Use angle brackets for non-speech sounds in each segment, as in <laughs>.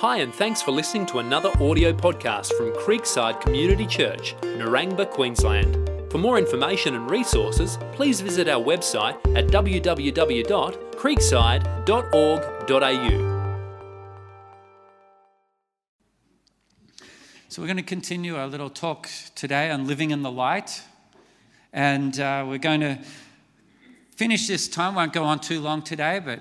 Hi, and thanks for listening to another audio podcast from Creekside Community Church, Narangba, Queensland. For more information and resources, please visit our website at www.creekside.org.au. So, we're going to continue our little talk today on living in the light. And uh, we're going to finish this time, won't go on too long today, but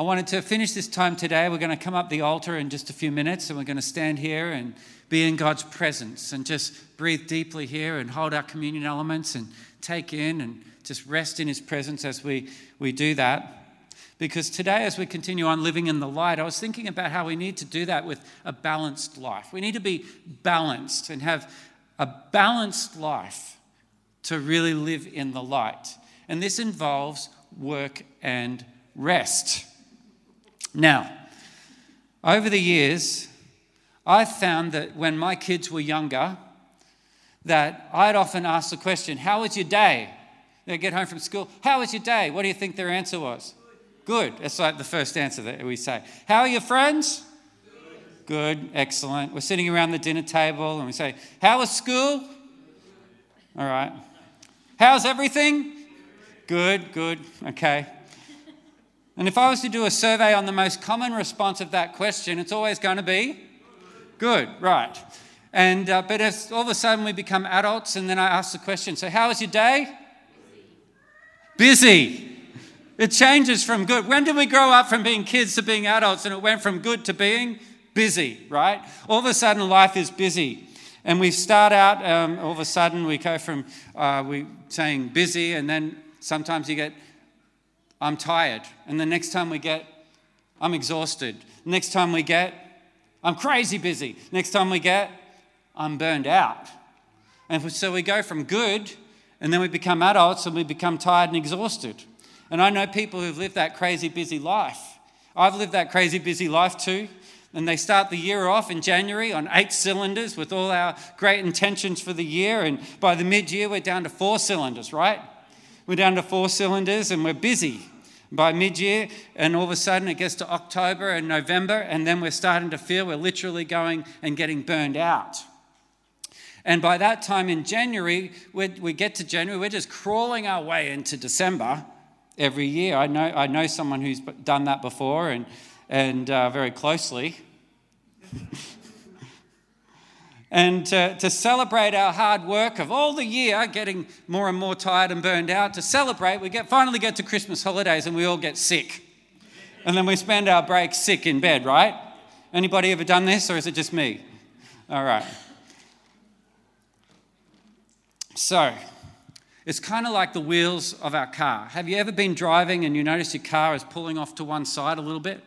I wanted to finish this time today. We're going to come up the altar in just a few minutes and we're going to stand here and be in God's presence and just breathe deeply here and hold our communion elements and take in and just rest in His presence as we, we do that. Because today, as we continue on living in the light, I was thinking about how we need to do that with a balanced life. We need to be balanced and have a balanced life to really live in the light. And this involves work and rest. Now, over the years, I've found that when my kids were younger, that I'd often ask the question, How was your day? They get home from school, How was your day? What do you think their answer was? Good. That's like the first answer that we say. How are your friends? Good. Good. Excellent. We're sitting around the dinner table and we say, How was school? All right. How's everything? Good, good. Okay. And if I was to do a survey on the most common response of that question, it's always going to be good, right. And, uh, but as all of a sudden we become adults, and then I ask the question, so how was your day? Busy. Busy. It changes from good. When did we grow up from being kids to being adults and it went from good to being busy, right? All of a sudden life is busy. And we start out, um, all of a sudden we go from uh, we saying busy, and then sometimes you get I'm tired. And the next time we get, I'm exhausted. Next time we get, I'm crazy busy. Next time we get, I'm burned out. And so we go from good, and then we become adults and we become tired and exhausted. And I know people who've lived that crazy busy life. I've lived that crazy busy life too. And they start the year off in January on eight cylinders with all our great intentions for the year. And by the mid year, we're down to four cylinders, right? We're down to four cylinders and we're busy by mid year, and all of a sudden it gets to October and November, and then we're starting to feel we're literally going and getting burned out. And by that time in January, we get to January, we're just crawling our way into December every year. I know, I know someone who's done that before and, and uh, very closely. <laughs> and to, to celebrate our hard work of all the year, getting more and more tired and burned out, to celebrate, we get, finally get to Christmas holidays and we all get sick. And then we spend our break sick in bed, right? Anybody ever done this, or is it just me? All right. So, it's kind of like the wheels of our car. Have you ever been driving and you notice your car is pulling off to one side a little bit?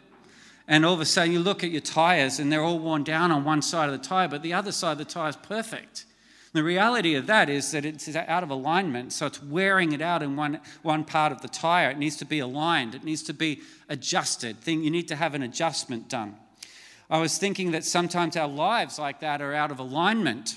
And all of a sudden you look at your tires and they're all worn down on one side of the tire, but the other side of the tire is perfect. The reality of that is that it's out of alignment, so it's wearing it out in one, one part of the tire. It needs to be aligned, it needs to be adjusted. Thing You need to have an adjustment done. I was thinking that sometimes our lives like that are out of alignment.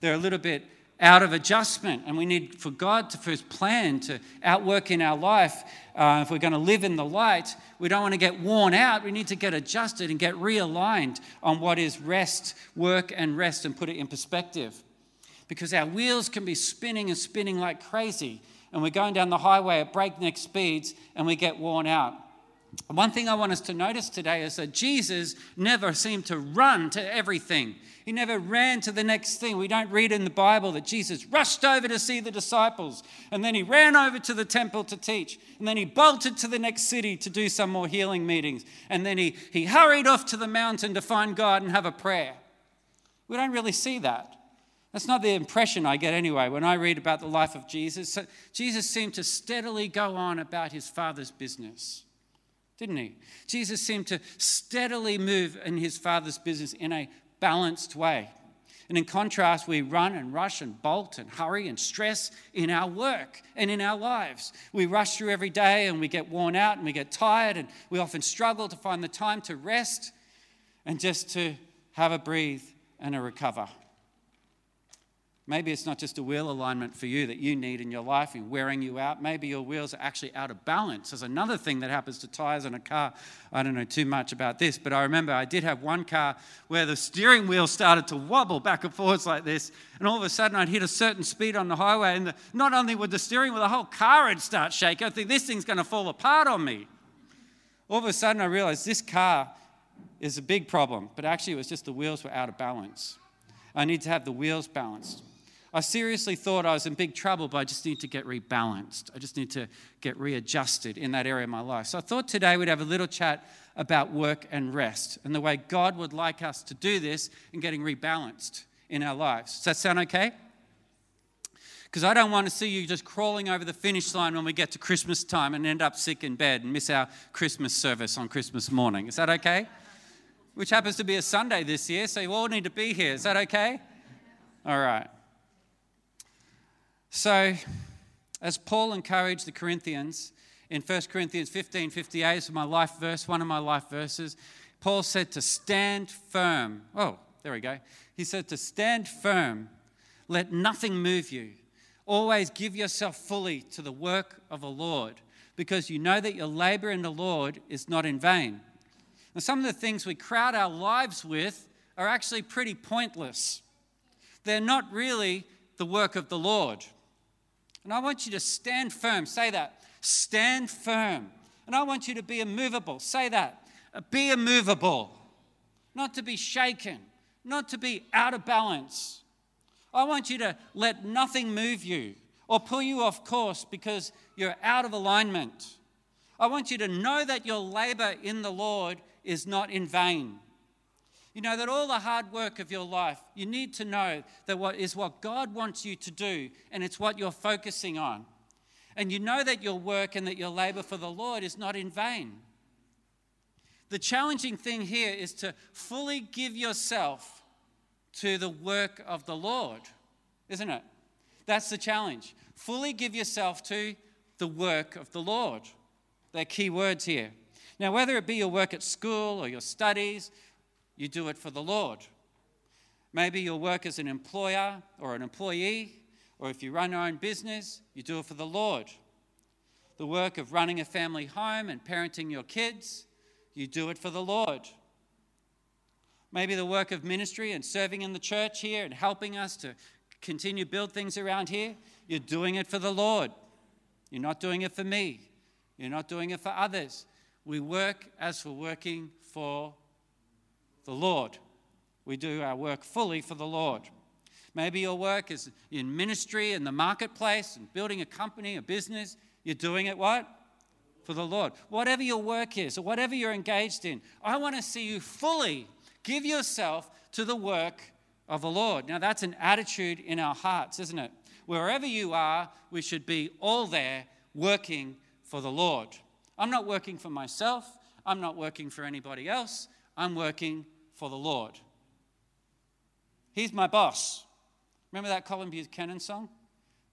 They're a little bit out of adjustment, and we need for God to, first plan to outwork in our life. Uh, if we're going to live in the light, we don't want to get worn out. We need to get adjusted and get realigned on what is rest, work, and rest, and put it in perspective. Because our wheels can be spinning and spinning like crazy, and we're going down the highway at breakneck speeds, and we get worn out. One thing I want us to notice today is that Jesus never seemed to run to everything. He never ran to the next thing. We don't read in the Bible that Jesus rushed over to see the disciples, and then he ran over to the temple to teach, and then he bolted to the next city to do some more healing meetings, and then he, he hurried off to the mountain to find God and have a prayer. We don't really see that. That's not the impression I get anyway when I read about the life of Jesus. Jesus seemed to steadily go on about his Father's business didn't he? Jesus seemed to steadily move in his Father's business in a balanced way. And in contrast, we run and rush and bolt and hurry and stress in our work and in our lives. We rush through every day and we get worn out and we get tired and we often struggle to find the time to rest and just to have a breathe and a recover. Maybe it's not just a wheel alignment for you that you need in your life and wearing you out. Maybe your wheels are actually out of balance. There's another thing that happens to tires on a car. I don't know too much about this, but I remember I did have one car where the steering wheel started to wobble back and forwards like this. And all of a sudden I'd hit a certain speed on the highway, and the, not only would the steering wheel, the whole car would start shaking. I think this thing's going to fall apart on me. All of a sudden I realized this car is a big problem, but actually it was just the wheels were out of balance. I need to have the wheels balanced. I seriously thought I was in big trouble, but I just need to get rebalanced. I just need to get readjusted in that area of my life. So I thought today we'd have a little chat about work and rest and the way God would like us to do this in getting rebalanced in our lives. Does that sound okay? Because I don't want to see you just crawling over the finish line when we get to Christmas time and end up sick in bed and miss our Christmas service on Christmas morning. Is that okay? Which happens to be a Sunday this year, so you all need to be here. Is that okay? All right. So, as Paul encouraged the Corinthians in 1 Corinthians 15 58, is my life verse, one of my life verses, Paul said to stand firm. Oh, there we go. He said to stand firm, let nothing move you. Always give yourself fully to the work of the Lord, because you know that your labor in the Lord is not in vain. Now, some of the things we crowd our lives with are actually pretty pointless. They're not really the work of the Lord. And I want you to stand firm. Say that. Stand firm. And I want you to be immovable. Say that. Uh, be immovable. Not to be shaken, not to be out of balance. I want you to let nothing move you or pull you off course because you're out of alignment. I want you to know that your labor in the Lord is not in vain. You know that all the hard work of your life, you need to know that what is what God wants you to do, and it's what you're focusing on. And you know that your work and that your labor for the Lord is not in vain. The challenging thing here is to fully give yourself to the work of the Lord, isn't it? That's the challenge. Fully give yourself to the work of the Lord. They're key words here. Now, whether it be your work at school or your studies you do it for the Lord. Maybe you'll work as an employer or an employee, or if you run your own business, you do it for the Lord. The work of running a family home and parenting your kids, you do it for the Lord. Maybe the work of ministry and serving in the church here and helping us to continue build things around here, you're doing it for the Lord. You're not doing it for me. You're not doing it for others. We work as for working for the Lord. We do our work fully for the Lord. Maybe your work is in ministry, in the marketplace, and building a company, a business. You're doing it what? For the Lord. Whatever your work is, or whatever you're engaged in, I want to see you fully give yourself to the work of the Lord. Now, that's an attitude in our hearts, isn't it? Wherever you are, we should be all there working for the Lord. I'm not working for myself, I'm not working for anybody else. I'm working for the Lord. He's my boss. Remember that Colin Buchanan song?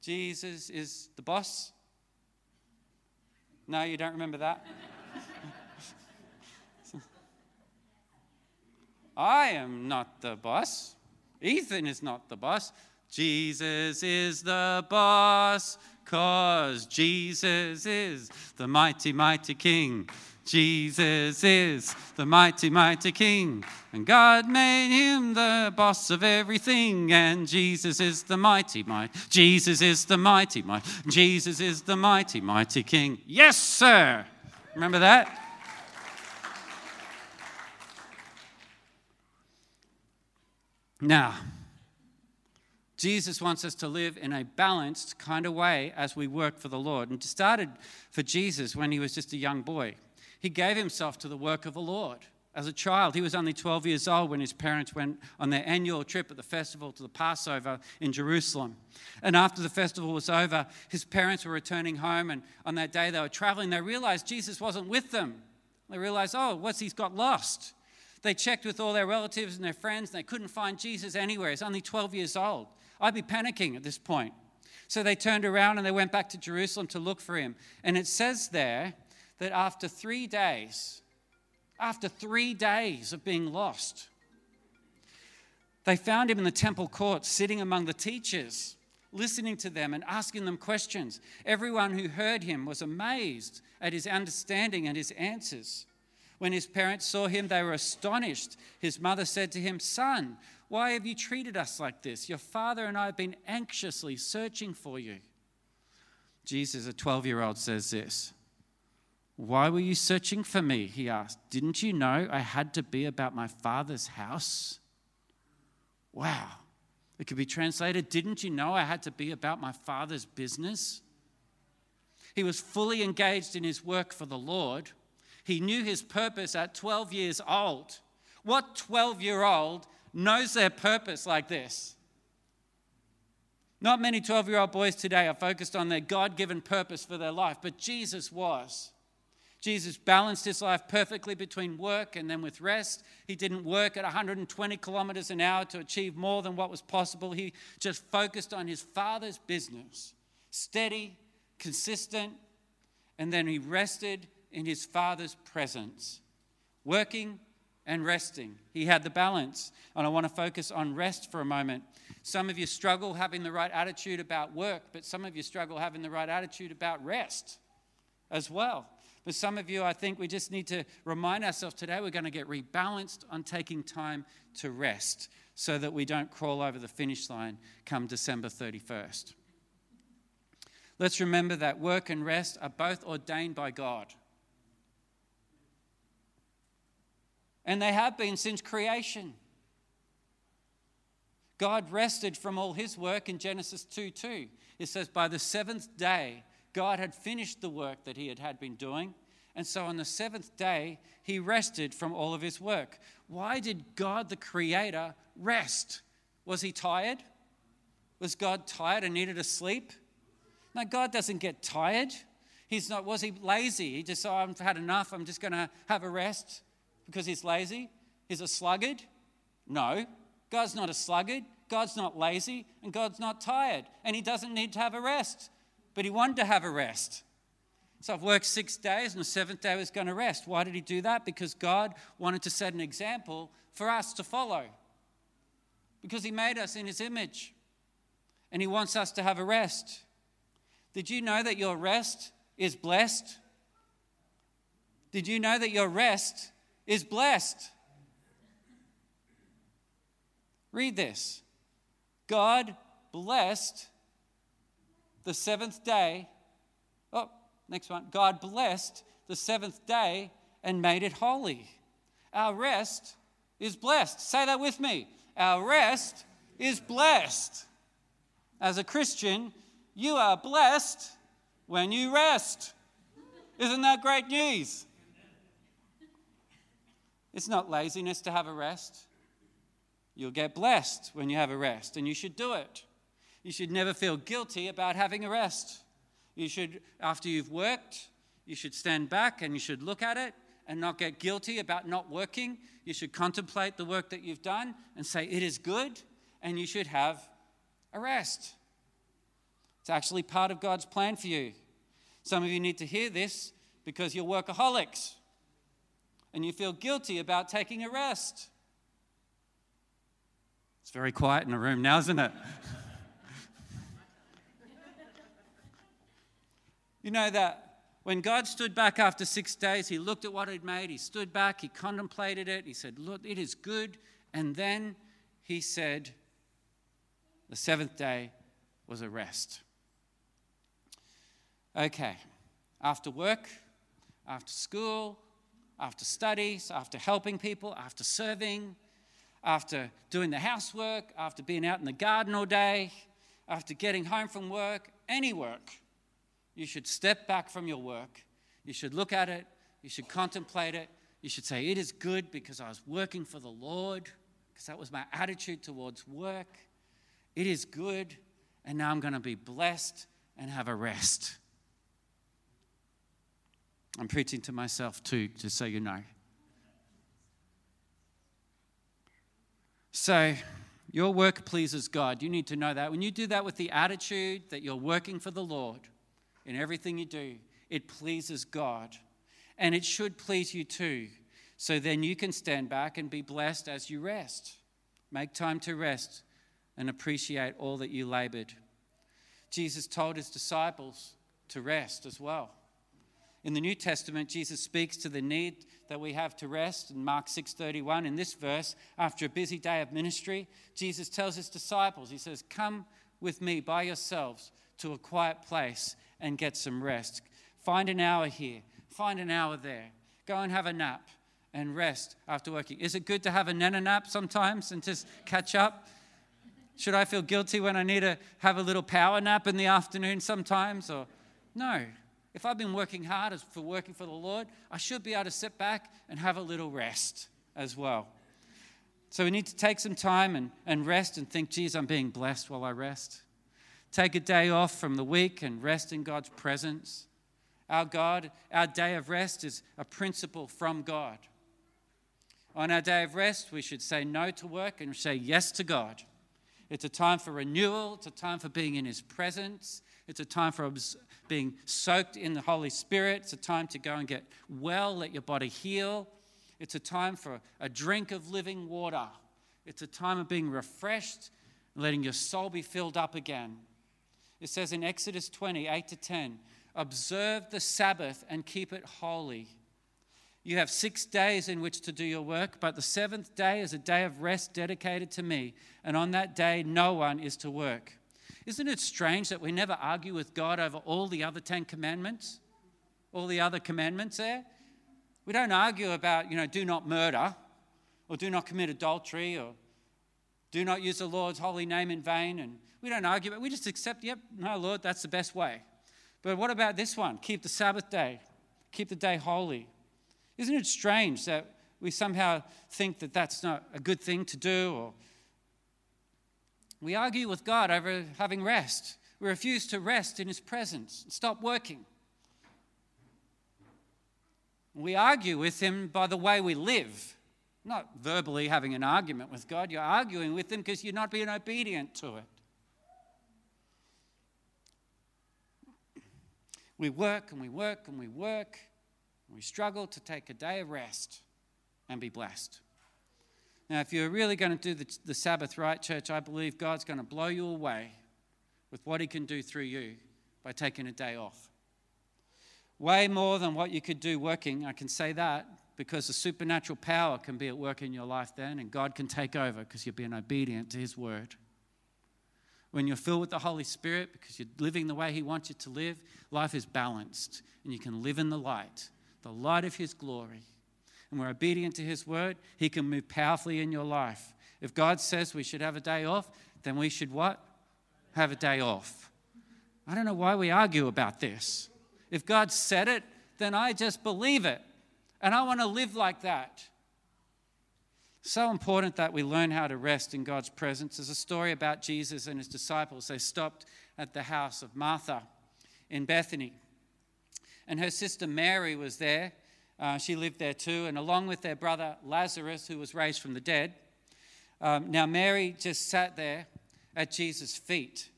Jesus is the boss? No, you don't remember that? I am not the boss. Ethan is not the boss. Jesus is the boss, cause Jesus is the mighty, mighty King. Jesus is the mighty, mighty King, and God made him the boss of everything. And Jesus is the mighty, mighty, Jesus is the mighty, mighty, Jesus is the mighty, mighty King. Yes, sir. Remember that? Now, Jesus wants us to live in a balanced kind of way as we work for the Lord. And it started for Jesus when he was just a young boy. He gave himself to the work of the Lord. As a child, he was only 12 years old when his parents went on their annual trip at the festival to the Passover in Jerusalem. And after the festival was over, his parents were returning home, and on that day they were traveling. They realized Jesus wasn't with them. They realized, oh, what's he's got lost? They checked with all their relatives and their friends, and they couldn't find Jesus anywhere. He's only 12 years old. I'd be panicking at this point. So they turned around and they went back to Jerusalem to look for him. And it says there that after three days, after three days of being lost, They found him in the temple court sitting among the teachers, listening to them and asking them questions. Everyone who heard him was amazed at his understanding and his answers. When his parents saw him, they were astonished. His mother said to him, Son, why have you treated us like this? Your father and I have been anxiously searching for you. Jesus, a 12 year old, says this Why were you searching for me? He asked. Didn't you know I had to be about my father's house? Wow. It could be translated Didn't you know I had to be about my father's business? He was fully engaged in his work for the Lord. He knew his purpose at 12 years old. What 12 year old knows their purpose like this? Not many 12 year old boys today are focused on their God given purpose for their life, but Jesus was. Jesus balanced his life perfectly between work and then with rest. He didn't work at 120 kilometers an hour to achieve more than what was possible. He just focused on his Father's business, steady, consistent, and then he rested in his Father's presence, working and resting. He had the balance. And I want to focus on rest for a moment. Some of you struggle having the right attitude about work, but some of you struggle having the right attitude about rest as well. For some of you, I think we just need to remind ourselves today we're going to get rebalanced on taking time to rest so that we don't crawl over the finish line come December 31st. Let's remember that work and rest are both ordained by God. And they have been since creation. God rested from all his work in Genesis 2 2. It says, By the seventh day, God had finished the work that he had, had been doing. And so on the seventh day, he rested from all of his work. Why did God, the Creator, rest? Was he tired? Was God tired and needed a sleep? No, God doesn't get tired. He's not, was he lazy? He just, oh, I've had enough. I'm just going to have a rest because he's lazy. He's a sluggard? No. God's not a sluggard. God's not lazy. And God's not tired. And he doesn't need to have a rest but he wanted to have a rest. So I've worked six days, and the seventh day I was going to rest. Why did he do that? Because God wanted to set an example for us to follow. Because he made us in his image, and he wants us to have a rest. Did you know that your rest is blessed? Did you know that your rest is blessed? Read this God blessed the seventh day. Oh, next one. God blessed the seventh day and made it holy. Our rest is blessed. Say that with me. Our rest is blessed. As a Christian, you are blessed when you rest. Isn't that great news? It's not laziness to have a rest. You'll get blessed when you have a rest, and you should do it. You should never feel guilty about having a rest. You should, after you've worked, you should stand back and you should look at it and not get guilty about not working. You should contemplate the work that you've done and say, It is good, and you should have a rest. It's actually part of God's plan for you. Some of you need to hear this because you're workaholics and you feel guilty about taking a rest. It's very quiet in the room now, isn't it? <laughs> You know that when God stood back after six days, he looked at what he'd made, he stood back, he contemplated it, he said, Look, it is good. And then he said, The seventh day was a rest. Okay, after work, after school, after studies, after helping people, after serving, after doing the housework, after being out in the garden all day, after getting home from work, any work you should step back from your work. You should look at it. You should contemplate it. You should say, It is good because I was working for the Lord, because that was my attitude towards work. It is good, and now I'm going to be blessed and have a rest. I'm preaching to myself too, just so you know. So, your work pleases God. You need to know that. When you do that with the attitude that you're working for the Lord, in everything you do. It pleases God. And it should please you too. So then you can stand back and be blessed as you rest. Make time to rest and appreciate all that you labored. Jesus told his disciples to rest as well. In the New Testament, Jesus speaks to the need that we have to rest. In Mark 6:31, in this verse, after a busy day of ministry, Jesus tells his disciples, he says, "Come with me by yourselves to a quiet place and get some rest. Find an hour here, find an hour there. Go and have a nap and rest after working. Is it good to have a nana nap sometimes and just catch up? Should I feel guilty when I need to have a little power nap in the afternoon sometimes? Or no. If I've been working hard for working for the Lord, I should be able to sit back and have a little rest as well. So we need to take some time and, and rest and think, geez, I'm being blessed while I rest. Take a day off from the week and rest in God's presence. Our God, our day of rest is a principle from God. On our day of rest, we should say no to work and say yes to God. It's a time for renewal, it's a time for being in His presence, it's a time for being soaked in the Holy Spirit, it's a time to go and get well, let your body heal. It's a time for a drink of living water. It's a time of being refreshed, letting your soul be filled up again. It says in Exodus 20, 8 to 10, observe the Sabbath and keep it holy. You have six days in which to do your work, but the seventh day is a day of rest dedicated to me, and on that day no one is to work. Isn't it strange that we never argue with God over all the other Ten Commandments? All the other commandments there? We don't argue about, you know, do not murder, or do not commit adultery, or do not use the Lord's holy name in vain. And we don't argue, but we just accept, yep, no, Lord, that's the best way. But what about this one? Keep the Sabbath day, keep the day holy. Isn't it strange that we somehow think that that's not a good thing to do? Or we argue with God over having rest. We refuse to rest in His presence, stop working. We argue with Him by the way we live, not verbally having an argument with God. You're arguing with Him because you're not being obedient to it. We work and we work and we work, and we struggle to take a day of rest and be blessed. Now, if you're really going to do the, the Sabbath right, church, I believe God's going to blow you away with what He can do through you by taking a day off. Way more than what you could do working, I can say that, because the supernatural power can be at work in your life then, and God can take over because you're being obedient to His word. When you're filled with the Holy Spirit, because you're living the way He wants you to live, life is balanced and you can live in the light, the light of His glory. And we're obedient to His word, He can move powerfully in your life. If God says we should have a day off, then we should what? Have a day off. I don't know why we argue about this. If God said it, then I just believe it. And I want to live like that. So important that we learn how to rest in God's presence. There's a story about Jesus and his disciples. They stopped at the house of Martha in Bethany. And her sister Mary was there. Uh, she lived there too, and along with their brother Lazarus, who was raised from the dead. Um, now, Mary just sat there at Jesus' feet.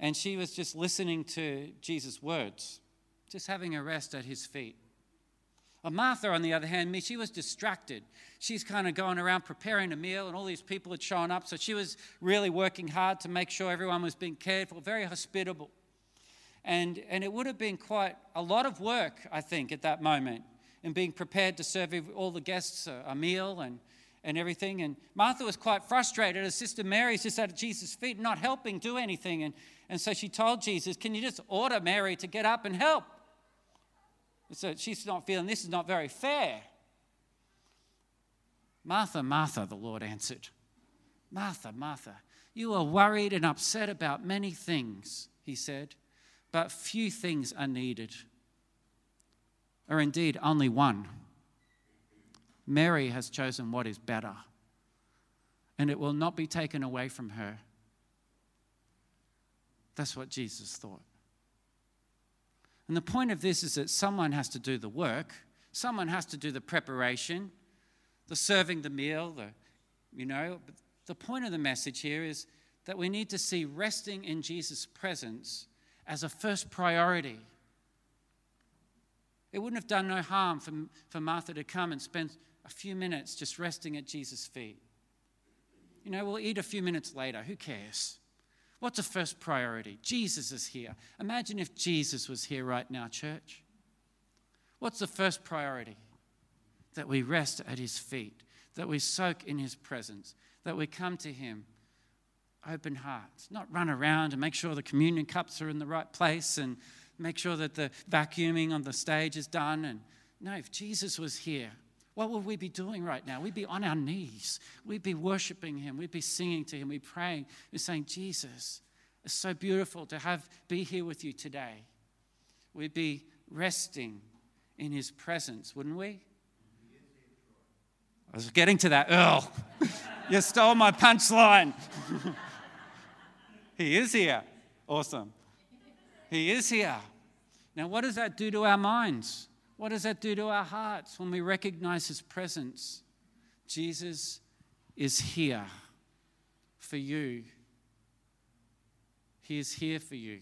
And she was just listening to Jesus' words, just having a rest at his feet. Martha, on the other hand, me, she was distracted. She's kind of going around preparing a meal, and all these people had shown up. So she was really working hard to make sure everyone was being cared for, very hospitable. And, and it would have been quite a lot of work, I think, at that moment, in being prepared to serve all the guests a, a meal and, and everything. And Martha was quite frustrated. Her sister Mary's just at Jesus' feet, not helping do anything. And, and so she told Jesus, Can you just order Mary to get up and help? So she's not feeling this is not very fair. Martha, Martha, the Lord answered. Martha, Martha, you are worried and upset about many things, he said, but few things are needed. Or indeed, only one. Mary has chosen what is better, and it will not be taken away from her. That's what Jesus thought. And the point of this is that someone has to do the work, someone has to do the preparation, the serving the meal, the, you know. But the point of the message here is that we need to see resting in Jesus' presence as a first priority. It wouldn't have done no harm for, for Martha to come and spend a few minutes just resting at Jesus' feet. You know, we'll eat a few minutes later. Who cares? What's the first priority? Jesus is here. Imagine if Jesus was here right now, church. What's the first priority? That we rest at his feet, that we soak in his presence, that we come to him open hearts, not run around and make sure the communion cups are in the right place and make sure that the vacuuming on the stage is done. And no, if Jesus was here, what would we be doing right now? We'd be on our knees. We'd be worshiping him. We'd be singing to him. We'd be praying. We'd be saying, Jesus, it's so beautiful to have be here with you today. We'd be resting in his presence, wouldn't we? I was getting to that. Earl, you stole my punchline. <laughs> he is here. Awesome. He is here. Now, what does that do to our minds? What does that do to our hearts when we recognize His presence? Jesus is here for you. He is here for you.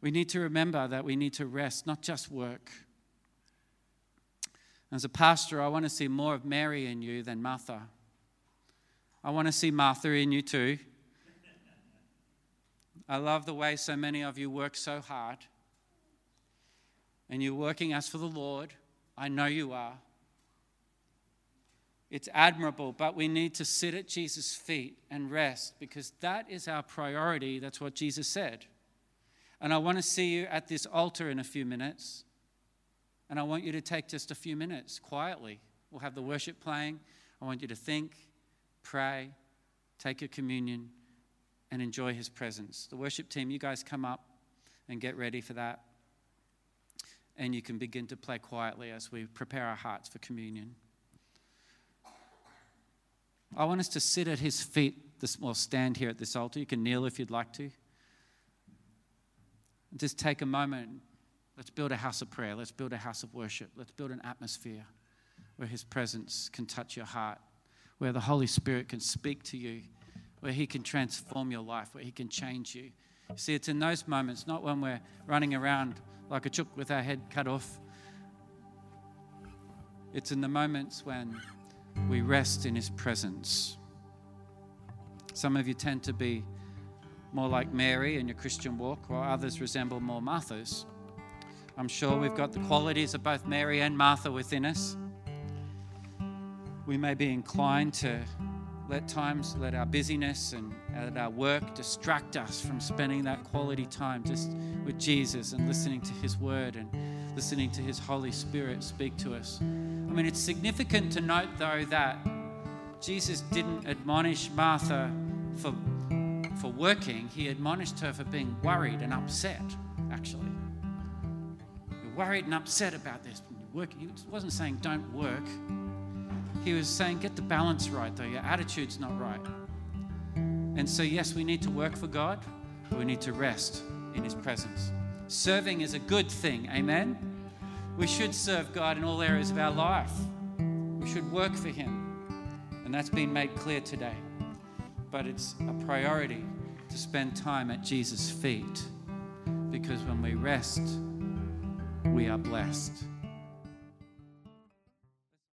We need to remember that we need to rest, not just work. As a pastor, I want to see more of Mary in you than Martha. I want to see Martha in you too. I love the way so many of you work so hard and you're working as for the Lord. I know you are. It's admirable, but we need to sit at Jesus' feet and rest because that is our priority. That's what Jesus said. And I want to see you at this altar in a few minutes. And I want you to take just a few minutes quietly. We'll have the worship playing. I want you to think, pray, take your communion, and enjoy his presence. The worship team, you guys come up and get ready for that and you can begin to play quietly as we prepare our hearts for communion. I want us to sit at his feet, this, or stand here at this altar. You can kneel if you'd like to. Just take a moment. Let's build a house of prayer. Let's build a house of worship. Let's build an atmosphere where his presence can touch your heart, where the Holy Spirit can speak to you, where he can transform your life, where he can change you. See, it's in those moments, not when we're running around like a chook with our head cut off. It's in the moments when we rest in His presence. Some of you tend to be more like Mary in your Christian walk, while others resemble more Martha's. I'm sure we've got the qualities of both Mary and Martha within us. We may be inclined to let times, let our busyness and Uh, let our work distract us from spending that quality time just with Jesus and listening to His Word and listening to His Holy Spirit speak to us. I mean, it's significant to note, though, that Jesus didn't admonish Martha for, for working, He admonished her for being worried and upset, actually. You're worried and upset about this. Working. He wasn't saying don't work he was saying, get the balance right, though. Your attitude's not right. And so, yes, we need to work for God, but we need to rest in His presence. Serving is a good thing. Amen? We should serve God in all areas of our life. We should work for Him. And that's been made clear today. But it's a priority to spend time at Jesus' feet because when we rest, we are blessed.